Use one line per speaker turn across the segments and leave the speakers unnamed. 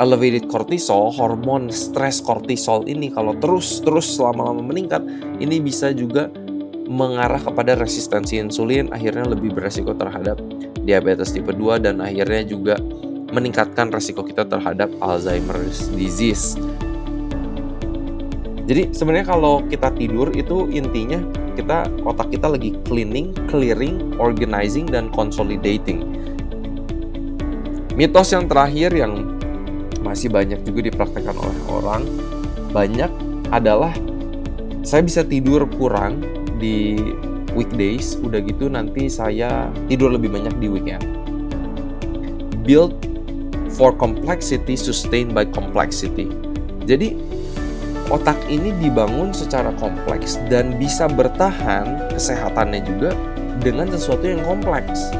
elevated cortisol, hormon stres kortisol ini kalau terus-terus lama-lama meningkat, ini bisa juga mengarah kepada resistensi insulin, akhirnya lebih beresiko terhadap diabetes tipe 2 dan akhirnya juga meningkatkan resiko kita terhadap Alzheimer's disease. Jadi sebenarnya kalau kita tidur itu intinya kita otak kita lagi cleaning, clearing, organizing dan consolidating. Mitos yang terakhir yang masih banyak juga dipraktekkan oleh orang. Banyak adalah saya bisa tidur kurang di weekdays udah gitu nanti saya tidur lebih banyak di weekend. Build for complexity sustained by complexity. Jadi otak ini dibangun secara kompleks dan bisa bertahan kesehatannya juga dengan sesuatu yang kompleks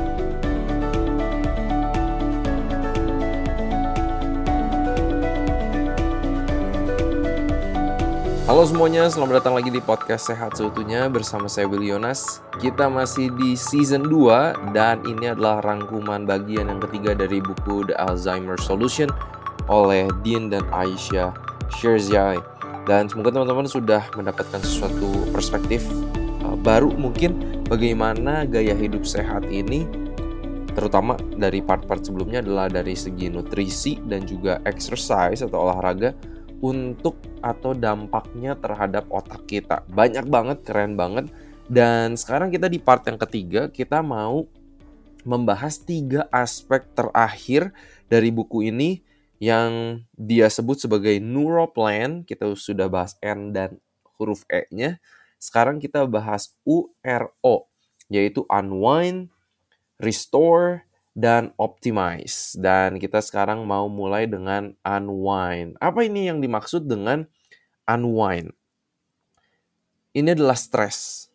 Halo semuanya, selamat datang lagi di podcast Sehat Seutuhnya bersama saya Will Yonas. Kita masih di season 2 dan ini adalah rangkuman bagian yang ketiga dari buku The Alzheimer Solution oleh Dean dan Aisyah Shirzai. Dan semoga teman-teman sudah mendapatkan sesuatu perspektif uh, baru mungkin bagaimana gaya hidup sehat ini terutama dari part-part sebelumnya adalah dari segi nutrisi dan juga exercise atau olahraga untuk atau dampaknya terhadap otak kita. Banyak banget, keren banget. Dan sekarang kita di part yang ketiga, kita mau membahas tiga aspek terakhir dari buku ini yang dia sebut sebagai neuroplan. Kita sudah bahas N dan huruf E-nya. Sekarang kita bahas URO, yaitu unwind, restore, dan optimize. Dan kita sekarang mau mulai dengan unwind. Apa ini yang dimaksud dengan unwind? Ini adalah stres.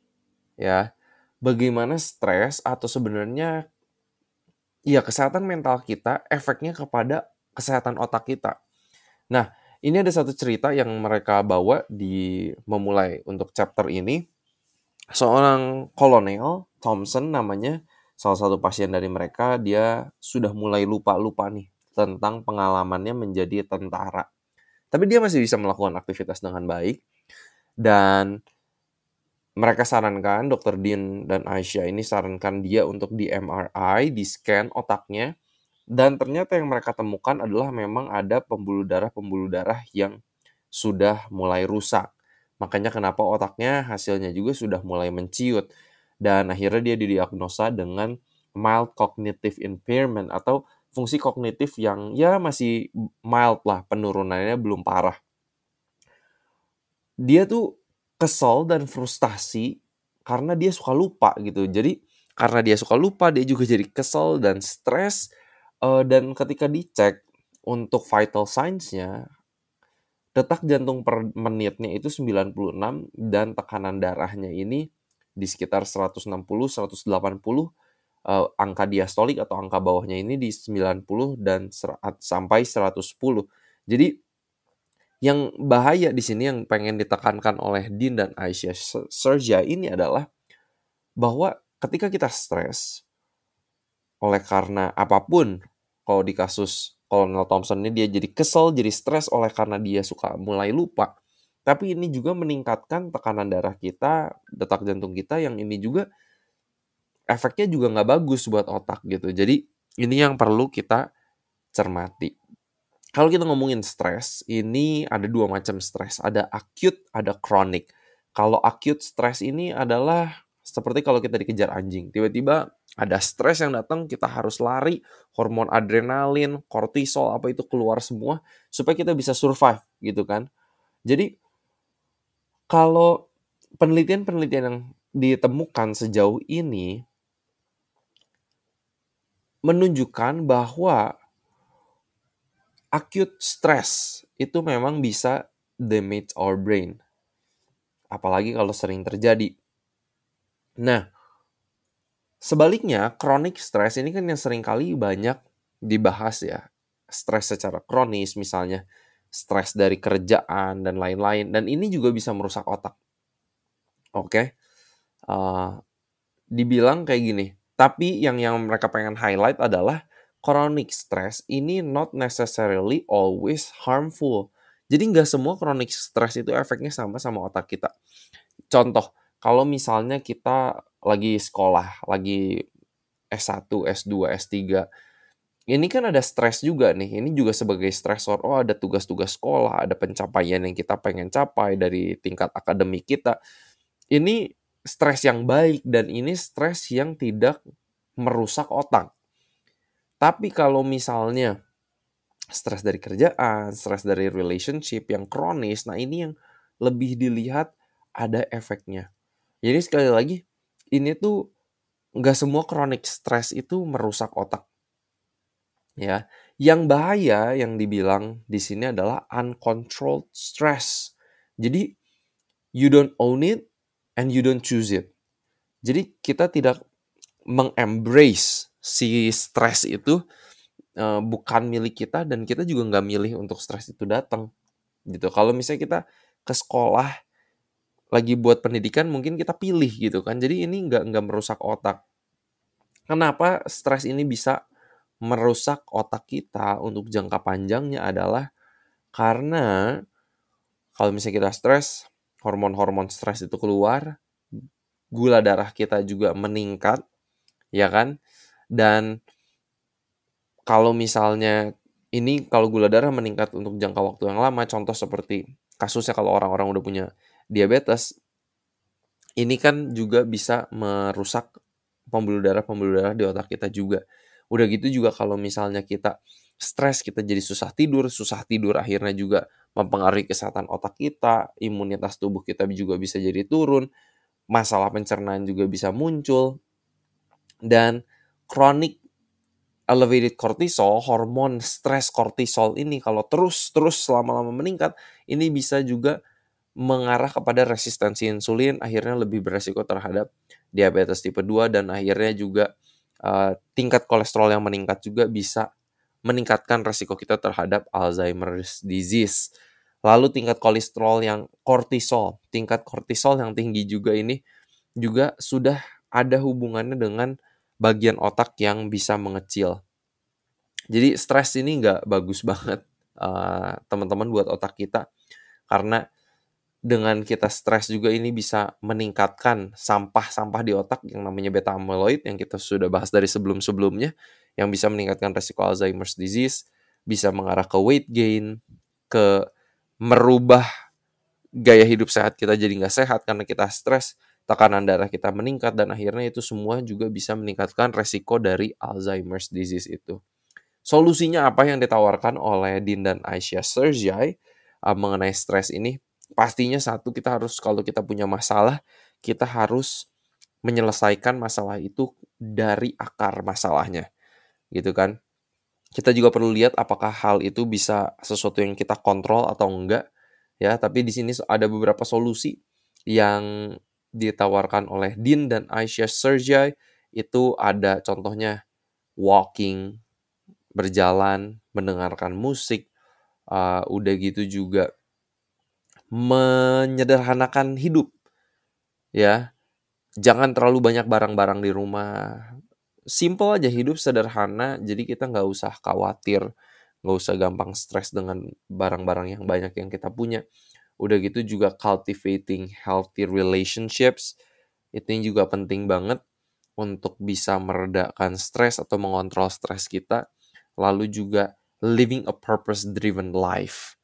Ya. Bagaimana stres atau sebenarnya ya kesehatan mental kita efeknya kepada kesehatan otak kita. Nah, ini ada satu cerita yang mereka bawa di memulai untuk chapter ini. Seorang kolonel Thompson namanya salah satu pasien dari mereka dia sudah mulai lupa-lupa nih tentang pengalamannya menjadi tentara. Tapi dia masih bisa melakukan aktivitas dengan baik dan mereka sarankan dokter Dean dan Aisyah ini sarankan dia untuk di MRI, di scan otaknya dan ternyata yang mereka temukan adalah memang ada pembuluh darah-pembuluh darah yang sudah mulai rusak. Makanya kenapa otaknya hasilnya juga sudah mulai menciut dan akhirnya dia didiagnosa dengan mild cognitive impairment atau fungsi kognitif yang ya masih mild lah penurunannya belum parah. Dia tuh kesel dan frustasi karena dia suka lupa gitu. Jadi karena dia suka lupa dia juga jadi kesel dan stres uh, dan ketika dicek untuk vital signs-nya detak jantung per menitnya itu 96 dan tekanan darahnya ini di sekitar 160 180 uh, angka diastolik atau angka bawahnya ini di 90 dan serat, sampai 110. Jadi yang bahaya di sini yang pengen ditekankan oleh Din dan Aisyah Serja ini adalah bahwa ketika kita stres oleh karena apa pun kalau di kasus Colonel Thompson ini dia jadi kesel, jadi stres oleh karena dia suka mulai lupa tapi ini juga meningkatkan tekanan darah kita, detak jantung kita yang ini juga efeknya juga nggak bagus buat otak gitu. Jadi ini yang perlu kita cermati. Kalau kita ngomongin stres, ini ada dua macam stres. Ada acute, ada chronic. Kalau acute stres ini adalah seperti kalau kita dikejar anjing. Tiba-tiba ada stres yang datang, kita harus lari, hormon adrenalin, kortisol, apa itu keluar semua, supaya kita bisa survive gitu kan. Jadi kalau penelitian-penelitian yang ditemukan sejauh ini menunjukkan bahwa acute stress itu memang bisa damage our brain. Apalagi kalau sering terjadi. Nah, sebaliknya chronic stress ini kan yang sering kali banyak dibahas ya. Stres secara kronis misalnya stres dari kerjaan dan lain-lain dan ini juga bisa merusak otak. Oke, okay? uh, dibilang kayak gini. Tapi yang yang mereka pengen highlight adalah chronic stress ini not necessarily always harmful. Jadi nggak semua chronic stress itu efeknya sama sama otak kita. Contoh, kalau misalnya kita lagi sekolah, lagi S1, S2, S3, ini kan ada stres juga nih. Ini juga sebagai stresor. Oh, ada tugas-tugas sekolah, ada pencapaian yang kita pengen capai dari tingkat akademik kita. Ini stres yang baik dan ini stres yang tidak merusak otak. Tapi kalau misalnya stres dari kerjaan, stres dari relationship yang kronis, nah ini yang lebih dilihat ada efeknya. Jadi sekali lagi, ini tuh nggak semua chronic stress itu merusak otak. Ya, yang bahaya yang dibilang di sini adalah uncontrolled stress. Jadi you don't own it and you don't choose it. Jadi kita tidak mengembrace si stres itu uh, bukan milik kita dan kita juga nggak milih untuk stres itu datang gitu. Kalau misalnya kita ke sekolah lagi buat pendidikan mungkin kita pilih gitu kan. Jadi ini nggak nggak merusak otak. Kenapa stres ini bisa merusak otak kita untuk jangka panjangnya adalah karena kalau misalnya kita stres, hormon-hormon stres itu keluar, gula darah kita juga meningkat, ya kan? Dan kalau misalnya ini kalau gula darah meningkat untuk jangka waktu yang lama, contoh seperti kasusnya kalau orang-orang udah punya diabetes, ini kan juga bisa merusak pembuluh darah-pembuluh darah di otak kita juga. Udah gitu juga kalau misalnya kita stres, kita jadi susah tidur, susah tidur akhirnya juga mempengaruhi kesehatan otak kita, imunitas tubuh kita juga bisa jadi turun, masalah pencernaan juga bisa muncul, dan chronic elevated cortisol, hormon stres kortisol ini kalau terus-terus selama-lama meningkat, ini bisa juga mengarah kepada resistensi insulin, akhirnya lebih beresiko terhadap diabetes tipe 2 dan akhirnya juga uh, tingkat kolesterol yang meningkat juga bisa meningkatkan resiko kita terhadap Alzheimer's disease. Lalu tingkat kolesterol yang kortisol, tingkat kortisol yang tinggi juga ini juga sudah ada hubungannya dengan bagian otak yang bisa mengecil. Jadi stres ini nggak bagus banget uh, teman-teman buat otak kita karena dengan kita stres juga ini bisa meningkatkan sampah-sampah di otak yang namanya beta amyloid yang kita sudah bahas dari sebelum-sebelumnya yang bisa meningkatkan resiko Alzheimer's disease, bisa mengarah ke weight gain, ke merubah gaya hidup sehat kita jadi nggak sehat karena kita stres, tekanan darah kita meningkat dan akhirnya itu semua juga bisa meningkatkan resiko dari Alzheimer's disease itu. Solusinya apa yang ditawarkan oleh Dean dan Aisyah Sergey uh, mengenai stres ini? Pastinya satu kita harus kalau kita punya masalah kita harus menyelesaikan masalah itu dari akar masalahnya gitu kan? Kita juga perlu lihat apakah hal itu bisa sesuatu yang kita kontrol atau enggak ya. Tapi di sini ada beberapa solusi yang ditawarkan oleh Dean dan Aisyah Sergey itu ada contohnya walking berjalan mendengarkan musik uh, udah gitu juga menyederhanakan hidup. Ya. Jangan terlalu banyak barang-barang di rumah. Simple aja hidup sederhana, jadi kita nggak usah khawatir, nggak usah gampang stres dengan barang-barang yang banyak yang kita punya. Udah gitu juga cultivating healthy relationships, itu juga penting banget untuk bisa meredakan stres atau mengontrol stres kita. Lalu juga living a purpose-driven life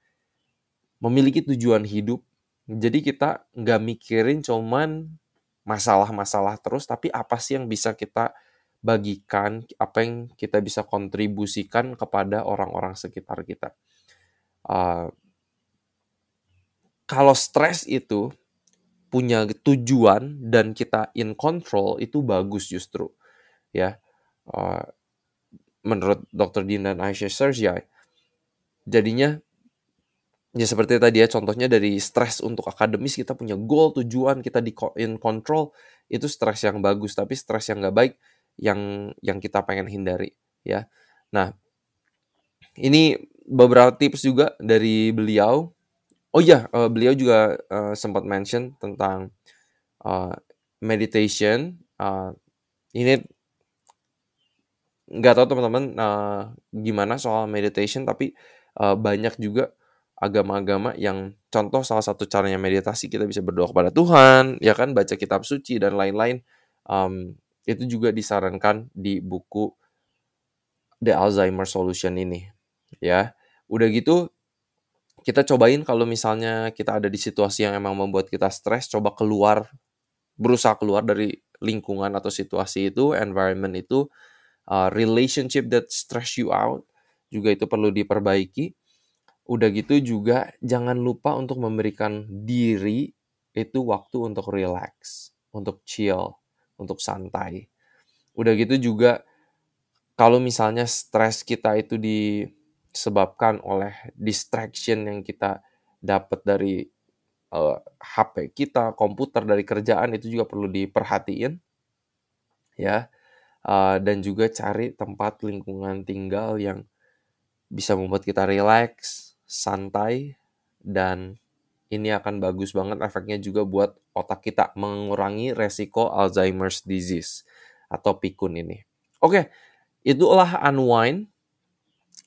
memiliki tujuan hidup. Jadi kita nggak mikirin cuman masalah-masalah terus, tapi apa sih yang bisa kita bagikan, apa yang kita bisa kontribusikan kepada orang-orang sekitar kita. Uh, kalau stres itu punya tujuan dan kita in control itu bagus justru ya uh, menurut Dr. Dean dan Aisyah Sergey jadinya ya seperti tadi ya contohnya dari stres untuk akademis kita punya goal tujuan kita di in control itu stres yang bagus. Tapi stres yang nggak baik yang yang kita pengen hindari ya. Nah ini beberapa tips juga dari beliau. Oh ya uh, beliau juga uh, sempat mention tentang uh, meditation. Ini nggak tahu teman-teman gimana soal meditation, tapi banyak juga agama-agama yang contoh salah satu caranya meditasi kita bisa berdoa kepada Tuhan, ya kan, baca kitab suci dan lain-lain. Um, itu juga disarankan di buku The Alzheimer Solution ini, ya. Udah gitu kita cobain kalau misalnya kita ada di situasi yang emang membuat kita stres, coba keluar, berusaha keluar dari lingkungan atau situasi itu, environment itu, uh, relationship that stress you out juga itu perlu diperbaiki Udah gitu juga jangan lupa untuk memberikan diri itu waktu untuk relax, untuk chill, untuk santai. Udah gitu juga kalau misalnya stres kita itu disebabkan oleh distraction yang kita dapat dari uh, eh, HP kita, komputer dari kerjaan itu juga perlu diperhatiin ya. Uh, dan juga cari tempat lingkungan tinggal yang bisa membuat kita relax, santai, dan ini akan bagus banget efeknya juga buat otak kita mengurangi resiko Alzheimer's disease atau pikun ini. Oke, itulah unwind.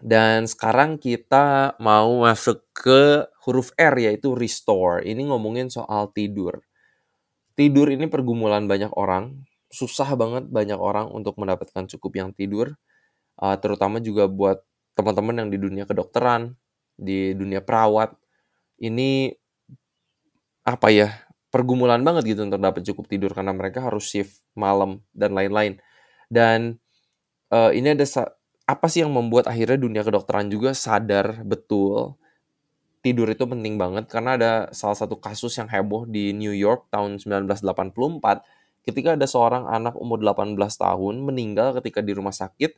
Dan sekarang kita mau masuk ke huruf R yaitu restore. Ini ngomongin soal tidur. Tidur ini pergumulan banyak orang. Susah banget banyak orang untuk mendapatkan cukup yang tidur. Uh, terutama juga buat teman-teman yang di dunia kedokteran, di dunia perawat ini apa ya pergumulan banget gitu untuk dapat cukup tidur karena mereka harus shift malam dan lain-lain. Dan uh, ini ada apa sih yang membuat akhirnya dunia kedokteran juga sadar betul tidur itu penting banget karena ada salah satu kasus yang heboh di New York tahun 1984 ketika ada seorang anak umur 18 tahun meninggal ketika di rumah sakit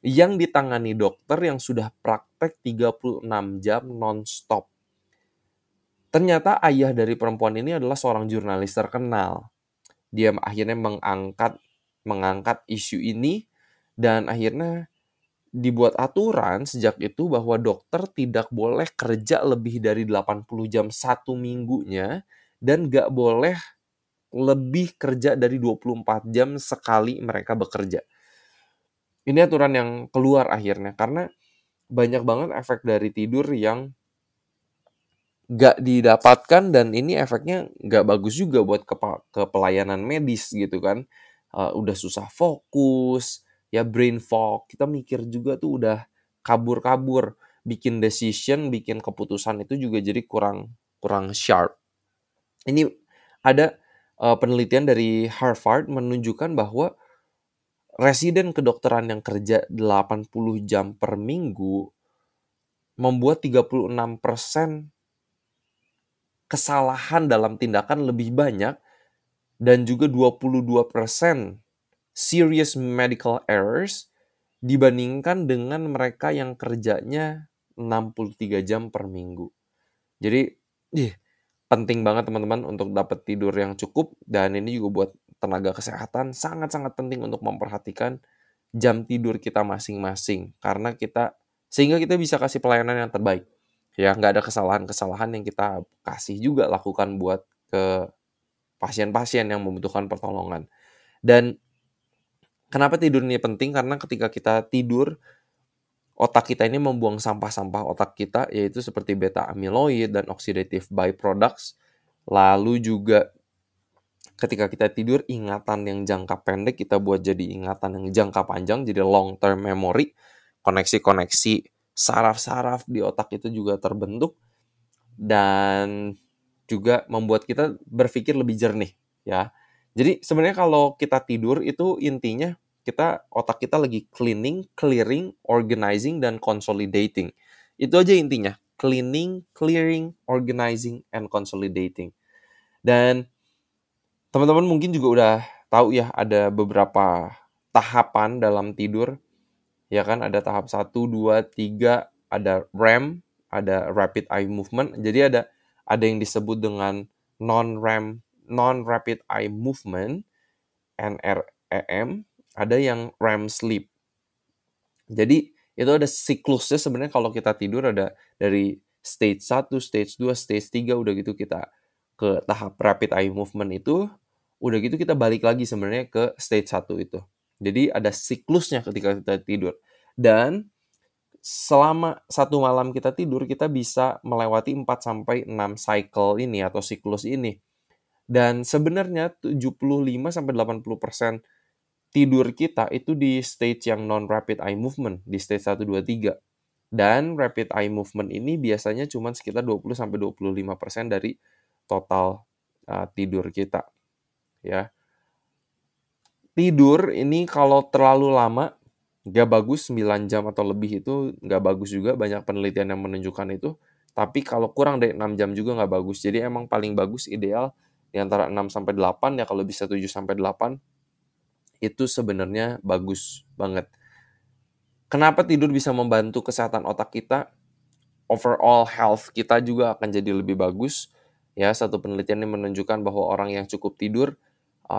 yang ditangani dokter yang sudah praktek 36 jam non-stop. Ternyata ayah dari perempuan ini adalah seorang jurnalis terkenal. Dia akhirnya mengangkat mengangkat isu ini dan akhirnya dibuat aturan sejak itu bahwa dokter tidak boleh kerja lebih dari 80 jam satu minggunya dan gak boleh lebih kerja dari 24 jam sekali mereka bekerja ini aturan yang keluar akhirnya karena banyak banget efek dari tidur yang gak didapatkan dan ini efeknya gak bagus juga buat ke, ke pelayanan medis gitu kan. Uh, udah susah fokus ya brain fog. Kita mikir juga tuh udah kabur-kabur bikin decision bikin keputusan itu juga jadi kurang kurang sharp. Ini ada uh, penelitian dari Harvard menunjukkan bahwa residen kedokteran yang kerja 80 jam per minggu membuat 36% kesalahan dalam tindakan lebih banyak dan juga 22% serious medical errors dibandingkan dengan mereka yang kerjanya 63 jam per minggu. Jadi, ih, penting banget teman-teman untuk dapat tidur yang cukup dan ini juga buat tenaga kesehatan sangat-sangat penting untuk memperhatikan jam tidur kita masing-masing. Karena kita sehingga kita bisa kasih pelayanan yang terbaik. Ya nggak ada kesalahan-kesalahan yang kita kasih juga lakukan buat ke pasien-pasien yang membutuhkan pertolongan. Dan kenapa tidur ini penting? Karena ketika kita tidur otak kita ini membuang sampah-sampah otak kita yaitu seperti beta amyloid dan oxidative byproducts. Lalu juga ketika kita tidur ingatan yang jangka pendek kita buat jadi ingatan yang jangka panjang jadi long term memory koneksi-koneksi saraf-saraf di otak itu juga terbentuk dan juga membuat kita berpikir lebih jernih ya jadi sebenarnya kalau kita tidur itu intinya kita otak kita lagi cleaning, clearing, organizing dan consolidating. Itu aja intinya. Cleaning, clearing, organizing and consolidating. Dan teman-teman mungkin juga udah tahu ya ada beberapa tahapan dalam tidur. Ya kan ada tahap 1, 2, 3, ada REM, ada rapid eye movement. Jadi ada ada yang disebut dengan non-REM, non-rapid eye movement, NREM, ada yang REM sleep. Jadi itu ada siklusnya sebenarnya kalau kita tidur ada dari stage 1, stage 2, stage 3 udah gitu kita ke tahap rapid eye movement itu udah gitu kita balik lagi sebenarnya ke stage 1 itu. Jadi ada siklusnya ketika kita tidur. Dan selama satu malam kita tidur, kita bisa melewati 4 sampai 6 cycle ini atau siklus ini. Dan sebenarnya 75 sampai 80% tidur kita itu di stage yang non rapid eye movement, di stage 1 2 3. Dan rapid eye movement ini biasanya cuma sekitar 20 sampai 25% dari total uh, tidur kita. Ya. Tidur ini kalau terlalu lama Gak bagus 9 jam atau lebih itu gak bagus juga, banyak penelitian yang menunjukkan itu. Tapi kalau kurang dari 6 jam juga gak bagus. Jadi emang paling bagus ideal di antara 6 sampai 8 ya kalau bisa 7 sampai 8 itu sebenarnya bagus banget. Kenapa tidur bisa membantu kesehatan otak kita? Overall health kita juga akan jadi lebih bagus. Ya, satu penelitian yang menunjukkan bahwa orang yang cukup tidur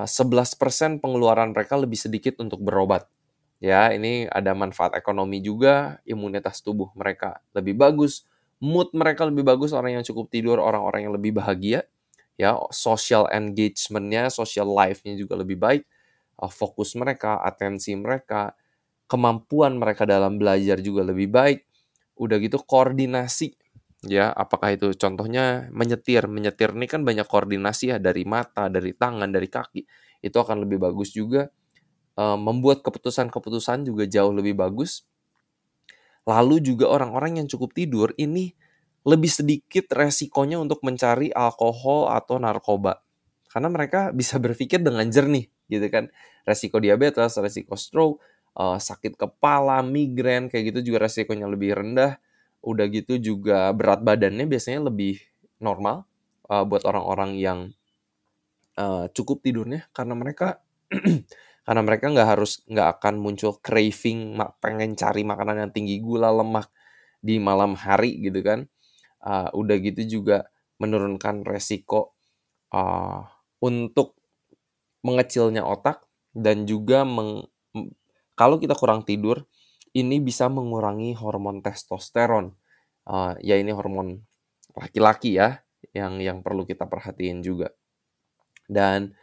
11% uh, pengeluaran mereka lebih sedikit untuk berobat. Ya, ini ada manfaat ekonomi juga, imunitas tubuh mereka lebih bagus, mood mereka lebih bagus, orang yang cukup tidur, orang-orang yang lebih bahagia, ya, social engagement-nya, social life-nya juga lebih baik, uh, fokus mereka, atensi mereka, kemampuan mereka dalam belajar juga lebih baik. Udah gitu koordinasi, ya, apakah itu contohnya menyetir, menyetir ini kan banyak koordinasi ya dari mata, dari tangan, dari kaki, itu akan lebih bagus juga uh, membuat keputusan-keputusan juga jauh lebih bagus. Lalu juga orang-orang yang cukup tidur ini lebih sedikit resikonya untuk mencari alkohol atau narkoba. Karena mereka bisa berpikir dengan jernih gitu kan. Resiko diabetes, resiko stroke, uh, sakit kepala, migrain kayak gitu juga resikonya lebih rendah. Udah gitu juga berat badannya biasanya lebih normal uh, buat orang-orang yang uh, cukup tidurnya. Karena mereka karena mereka nggak harus nggak akan muncul craving pengen cari makanan yang tinggi gula lemak di malam hari gitu kan. Uh, udah gitu juga menurunkan resiko uh, untuk mengecilnya otak dan juga meng, kalau kita kurang tidur ini bisa mengurangi hormon testosteron uh, ya ini hormon laki-laki ya yang yang perlu kita perhatiin juga dan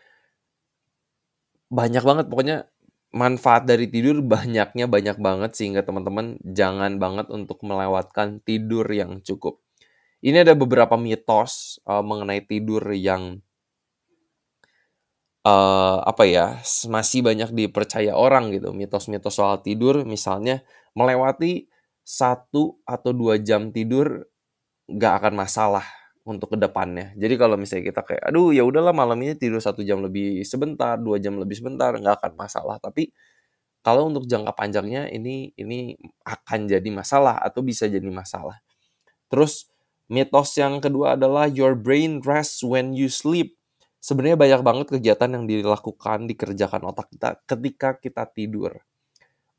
banyak banget pokoknya manfaat dari tidur banyaknya banyak banget sehingga teman-teman jangan banget untuk melewatkan tidur yang cukup. Ini ada beberapa mitos uh, mengenai tidur yang uh, apa ya masih banyak dipercaya orang gitu. Mitos-mitos soal tidur misalnya melewati satu atau dua jam tidur nggak akan masalah untuk ke depannya. Jadi kalau misalnya kita kayak, aduh ya udahlah malam ini tidur satu jam lebih sebentar, dua jam lebih sebentar, nggak akan masalah. Tapi kalau untuk jangka panjangnya ini ini akan jadi masalah atau bisa jadi masalah. Terus mitos yang kedua adalah your brain rests when you sleep. Sebenarnya banyak banget kegiatan yang dilakukan, dikerjakan otak kita ketika kita tidur.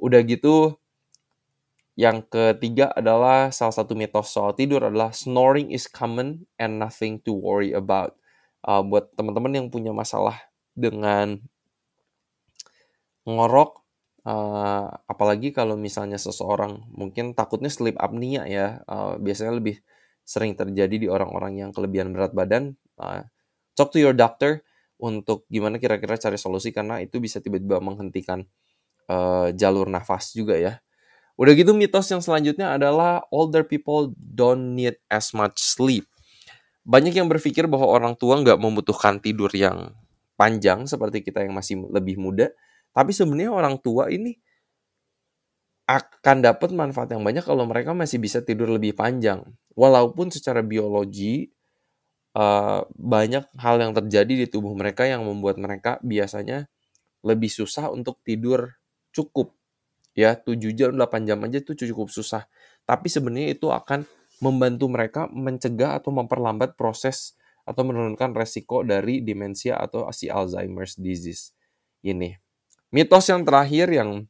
Udah gitu yang ketiga adalah salah satu mitos soal tidur adalah snoring is common and nothing to worry about. Uh, buat teman-teman yang punya masalah dengan ngorok, uh, apalagi kalau misalnya seseorang mungkin takutnya sleep apnea ya, uh, biasanya lebih sering terjadi di orang-orang yang kelebihan berat badan. Uh, talk to your doctor untuk gimana kira-kira cari solusi karena itu bisa tiba-tiba menghentikan uh, jalur nafas juga ya. Udah gitu mitos yang selanjutnya adalah older people don't need as much sleep. Banyak yang berpikir bahwa orang tua nggak membutuhkan tidur yang panjang seperti kita yang masih lebih muda. Tapi sebenarnya orang tua ini akan dapat manfaat yang banyak kalau mereka masih bisa tidur lebih panjang. Walaupun secara biologi uh, banyak hal yang terjadi di tubuh mereka yang membuat mereka biasanya lebih susah untuk tidur cukup ya 7 jam 8 jam aja itu cukup susah. Tapi sebenarnya itu akan membantu mereka mencegah atau memperlambat proses atau menurunkan resiko dari demensia atau si Alzheimer's disease ini. Mitos yang terakhir yang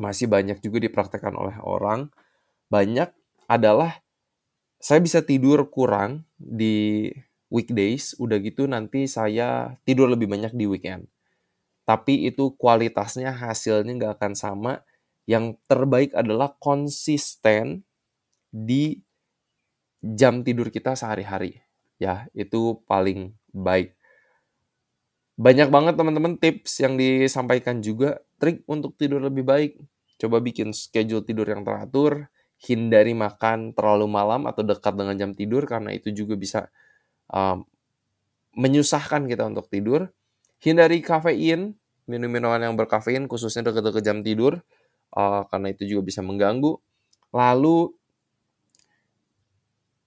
masih banyak juga dipraktekkan oleh orang banyak adalah saya bisa tidur kurang di weekdays udah gitu nanti saya tidur lebih banyak di weekend. Tapi itu kualitasnya hasilnya nggak akan sama yang terbaik adalah konsisten di jam tidur kita sehari-hari. Ya, itu paling baik. Banyak banget teman-teman tips yang disampaikan juga trik untuk tidur lebih baik, coba bikin schedule tidur yang teratur, hindari makan terlalu malam atau dekat dengan jam tidur karena itu juga bisa um, menyusahkan kita untuk tidur. Hindari kafein, minum minuman yang berkafein khususnya dekat-dekat jam tidur uh, karena itu juga bisa mengganggu. Lalu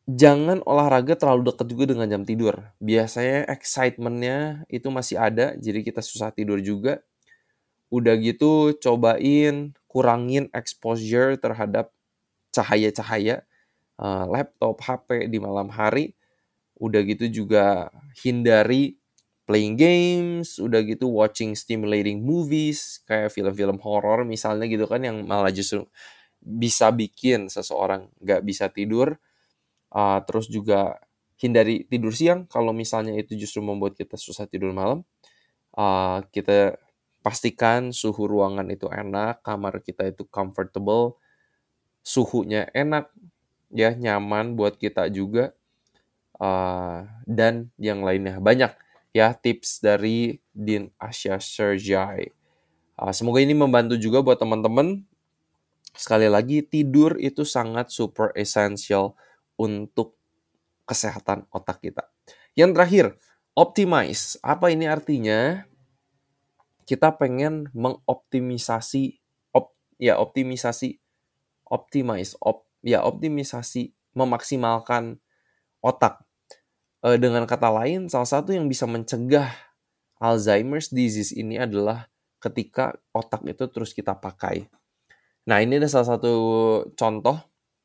jangan olahraga terlalu dekat juga dengan jam tidur. Biasanya excitementnya itu masih ada, jadi kita susah tidur juga. Udah gitu cobain kurangin exposure terhadap cahaya-cahaya uh, laptop, HP di malam hari. Udah gitu juga hindari playing games, udah gitu watching stimulating movies kayak film-film horor misalnya gitu kan yang malah justru bisa bikin seseorang nggak bisa tidur uh, terus juga hindari tidur siang. Kalau misalnya itu justru membuat kita susah tidur malam uh, kita pastikan suhu ruangan itu enak kamar kita itu comfortable suhunya enak ya nyaman buat kita juga uh, dan yang lainnya banyak ya tips dari Din Asia Serjai uh, semoga ini membantu juga buat teman-teman sekali lagi tidur itu sangat super essential untuk kesehatan otak kita. Yang terakhir, optimize. Apa ini artinya? Kita pengen mengoptimisasi op, ya optimisasi optimize op ya optimisasi memaksimalkan otak. E, dengan kata lain, salah satu yang bisa mencegah Alzheimer's disease ini adalah ketika otak itu terus kita pakai. Nah, ini ada salah satu contoh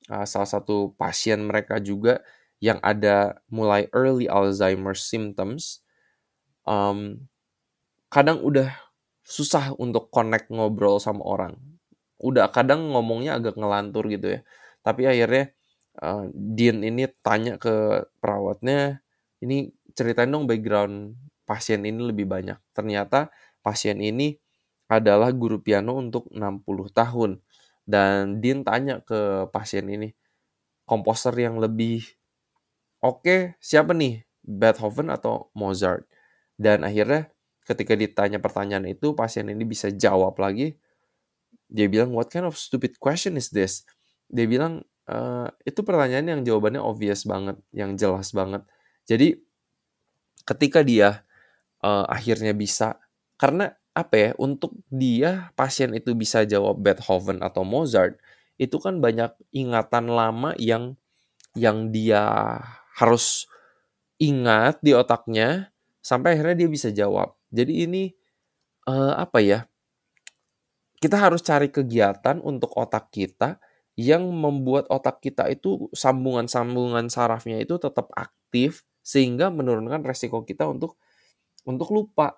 uh, salah satu pasien mereka juga yang ada mulai early Alzheimer's symptoms, um, kadang udah susah untuk connect ngobrol sama orang. Udah kadang ngomongnya agak ngelantur gitu ya. Tapi akhirnya uh, Dean ini tanya ke perawatnya, ini ceritain dong background pasien ini lebih banyak. Ternyata pasien ini adalah guru piano untuk 60 tahun. Dan Dean tanya ke pasien ini, komposer yang lebih oke okay, siapa nih? Beethoven atau Mozart? Dan akhirnya ketika ditanya pertanyaan itu, pasien ini bisa jawab lagi. Dia bilang, what kind of stupid question is this? Dia bilang, e, itu pertanyaan yang jawabannya obvious banget, yang jelas banget. Jadi ketika dia uh, akhirnya bisa, karena apa ya untuk dia pasien itu bisa jawab Beethoven atau Mozart itu kan banyak ingatan lama yang yang dia harus ingat di otaknya sampai akhirnya dia bisa jawab. Jadi ini uh, apa ya? Kita harus cari kegiatan untuk otak kita yang membuat otak kita itu sambungan-sambungan sarafnya itu tetap aktif sehingga menurunkan resiko kita untuk untuk lupa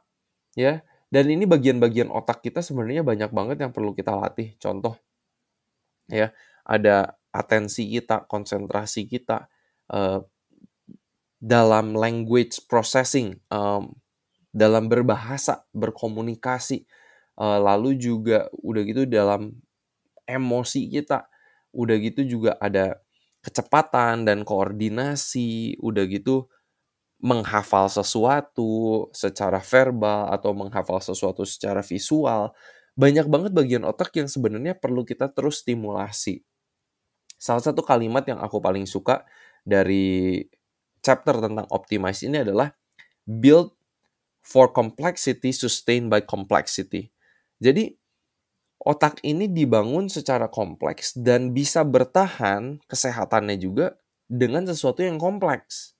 ya dan ini bagian-bagian otak kita sebenarnya banyak banget yang perlu kita latih. Contoh, ya ada atensi kita, konsentrasi kita uh, dalam language processing, um, dalam berbahasa, berkomunikasi, uh, lalu juga udah gitu dalam emosi kita, udah gitu juga ada kecepatan dan koordinasi, udah gitu menghafal sesuatu secara verbal atau menghafal sesuatu secara visual, banyak banget bagian otak yang sebenarnya perlu kita terus stimulasi. Salah satu kalimat yang aku paling suka dari chapter tentang optimize ini adalah build for complexity, sustain by complexity. Jadi otak ini dibangun secara kompleks dan bisa bertahan kesehatannya juga dengan sesuatu yang kompleks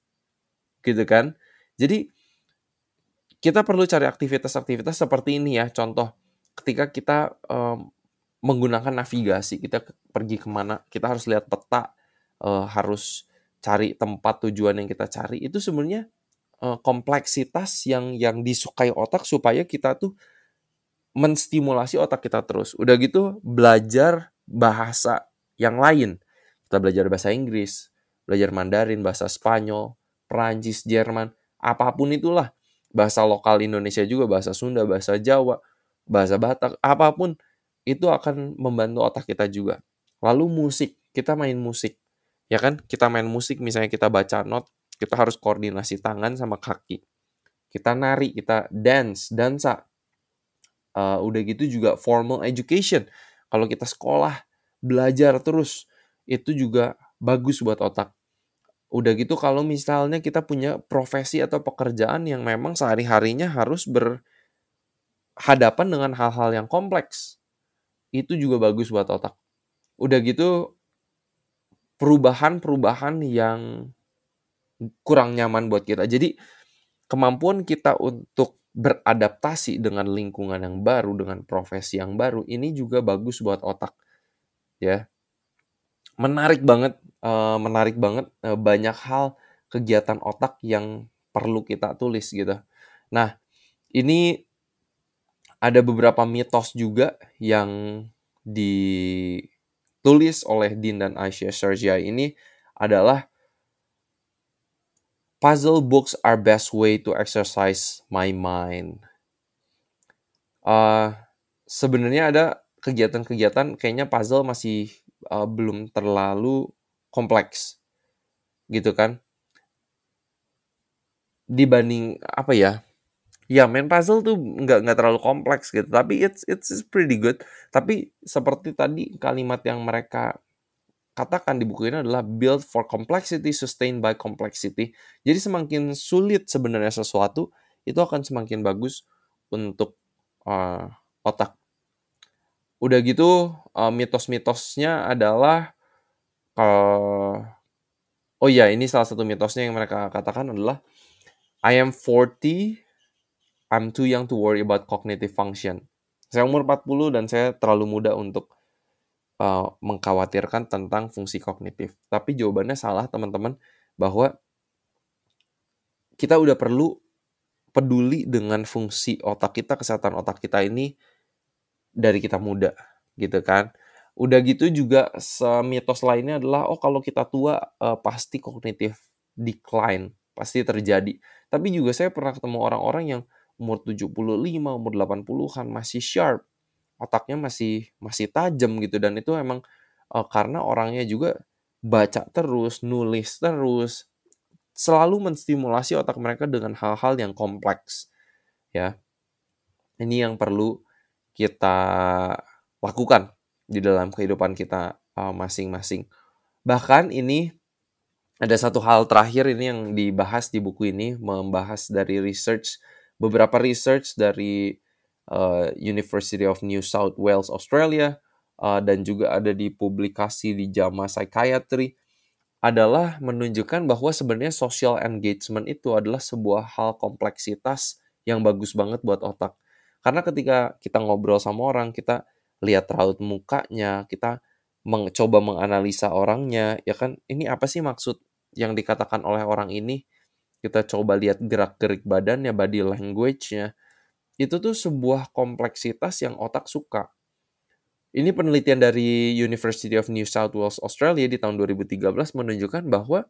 gitu kan. Jadi kita perlu cari aktivitas-aktivitas seperti ini ya. Contoh, ketika kita um, menggunakan navigasi, kita pergi ke mana, kita harus lihat peta, uh, harus cari tempat tujuan yang kita cari. Itu sebenarnya uh, kompleksitas yang yang disukai otak supaya kita tuh menstimulasi otak kita terus. Udah gitu belajar bahasa yang lain. Kita belajar bahasa Inggris, belajar Mandarin, bahasa Spanyol, Perancis, Jerman, apa pun itulah. Bahasa lokal Indonesia juga, bahasa Sunda, bahasa Jawa, bahasa Batak, apa pun itu akan membantu otak kita juga. Lalu musik, kita main musik. Ya kan? Kita main musik misalnya kita baca not, kita harus koordinasi tangan sama kaki. Kita nari, kita dance, dansa. Uh, udah gitu juga formal education. Kalau kita sekolah, belajar terus, itu juga bagus buat otak. Udah gitu kalau misalnya kita punya profesi atau pekerjaan yang memang sehari-harinya harus berhadapan dengan hal-hal yang kompleks. Itu juga bagus buat otak. Udah gitu perubahan-perubahan yang kurang nyaman buat kita. Jadi kemampuan kita untuk beradaptasi dengan lingkungan yang baru, dengan profesi yang baru, ini juga bagus buat otak. Ya, menarik banget uh, menarik banget uh, banyak hal kegiatan otak yang perlu kita tulis gitu. Nah, ini ada beberapa mitos juga yang ditulis oleh Dean dan Aisyah Sergia ini adalah puzzle books are best way to exercise my mind. Uh, Sebenarnya ada kegiatan-kegiatan kayaknya puzzle masih uh, belum terlalu kompleks gitu kan. Dibanding apa ya ya main puzzle tuh nggak nggak terlalu kompleks gitu tapi it's it's pretty good. Tapi seperti tadi kalimat yang mereka katakan di buku ini adalah build for complexity sustained by complexity. Jadi semakin sulit sebenarnya sesuatu itu akan semakin bagus untuk uh, otak udah gitu uh, mitos-mitosnya adalah uh, oh iya ini salah satu mitosnya yang mereka katakan adalah I am 40 I'm too young to worry about cognitive function. Saya umur 40 dan saya terlalu muda untuk uh, mengkhawatirkan tentang fungsi kognitif. Tapi jawabannya salah teman-teman bahwa kita udah perlu peduli dengan fungsi otak kita, kesehatan otak kita ini dari kita muda gitu kan. Udah gitu juga semitos lainnya adalah oh kalau kita tua uh, pasti kognitif decline, pasti terjadi. Tapi juga saya pernah ketemu orang-orang yang umur 75, umur 80-an masih sharp. Otaknya masih masih tajam gitu dan itu emang uh, karena orangnya juga baca terus, nulis terus, selalu menstimulasi otak mereka dengan hal-hal yang kompleks. Ya. Ini yang perlu kita lakukan di dalam kehidupan kita uh, masing-masing. Bahkan ini ada satu hal terakhir ini yang dibahas di buku ini membahas dari research beberapa research dari uh, University of New South Wales Australia uh, dan juga ada di publikasi di JAMA Psychiatry adalah menunjukkan bahwa sebenarnya social engagement itu adalah sebuah hal kompleksitas yang bagus banget buat otak. Karena ketika kita ngobrol sama orang, kita lihat raut mukanya, kita mencoba menganalisa orangnya, ya kan ini apa sih maksud yang dikatakan oleh orang ini? Kita coba lihat gerak-gerik badannya, body language-nya. Itu tuh sebuah kompleksitas yang otak suka. Ini penelitian dari University of New South Wales Australia di tahun 2013 menunjukkan bahwa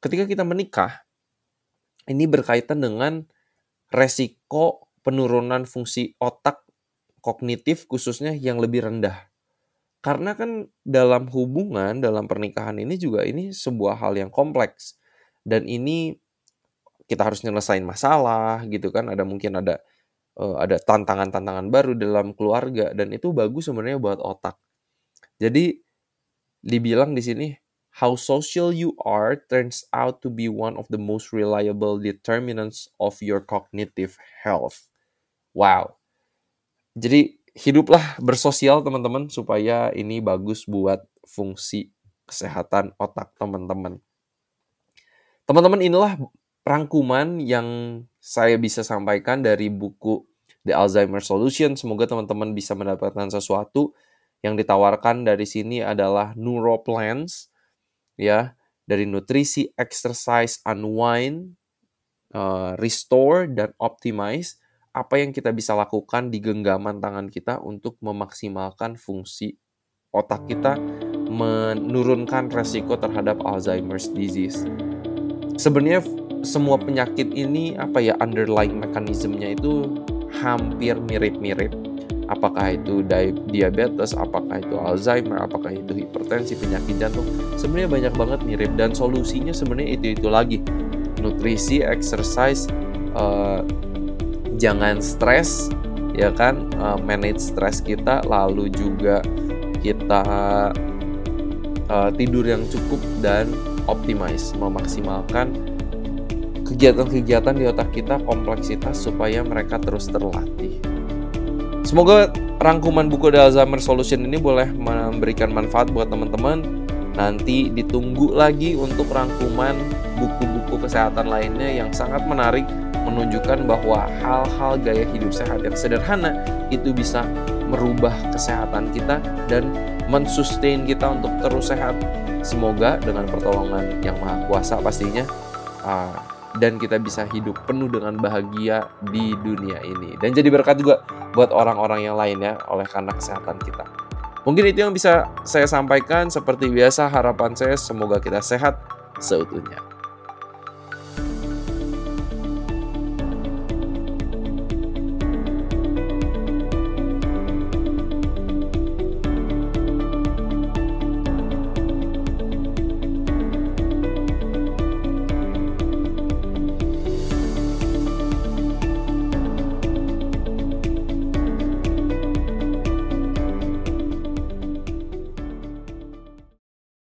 ketika kita menikah, ini berkaitan dengan resiko penurunan fungsi otak kognitif khususnya yang lebih rendah. Karena kan dalam hubungan, dalam pernikahan ini juga ini sebuah hal yang kompleks. Dan ini kita harus nyelesain masalah gitu kan, ada mungkin ada uh, ada tantangan-tantangan baru dalam keluarga dan itu bagus sebenarnya buat otak. Jadi dibilang di sini how social you are turns out to be one of the most reliable determinants of your cognitive health. Wow. Jadi hiduplah bersosial teman-teman supaya ini bagus buat fungsi kesehatan otak teman-teman. Teman-teman inilah rangkuman yang saya bisa sampaikan dari buku The Alzheimer Solution. Semoga teman-teman bisa mendapatkan sesuatu yang ditawarkan dari sini adalah neuroplans ya dari nutrisi, exercise, unwind, uh, restore dan optimize apa yang kita bisa lakukan di genggaman tangan kita untuk memaksimalkan fungsi otak kita menurunkan resiko terhadap Alzheimer's disease. Sebenarnya semua penyakit ini apa ya underlying mekanismenya itu hampir mirip-mirip. Apakah itu diabetes, apakah itu Alzheimer, apakah itu hipertensi, penyakit jantung, sebenarnya banyak banget mirip dan solusinya sebenarnya itu itu lagi nutrisi, exercise, uh, jangan stres ya kan uh, manage stres kita lalu juga kita uh, tidur yang cukup dan optimize memaksimalkan kegiatan-kegiatan di otak kita kompleksitas supaya mereka terus terlatih. Semoga rangkuman buku The Alzheimer Solution ini boleh memberikan manfaat buat teman-teman. Nanti ditunggu lagi untuk rangkuman buku-buku kesehatan lainnya yang sangat menarik menunjukkan bahwa hal-hal gaya hidup sehat yang sederhana itu bisa merubah kesehatan kita dan mensustain kita untuk terus sehat. Semoga dengan pertolongan yang maha kuasa pastinya uh, dan kita bisa hidup penuh dengan bahagia di dunia ini dan jadi berkat juga buat orang-orang yang lainnya oleh karena kesehatan kita. Mungkin itu yang bisa saya sampaikan seperti biasa harapan saya semoga kita sehat seutuhnya.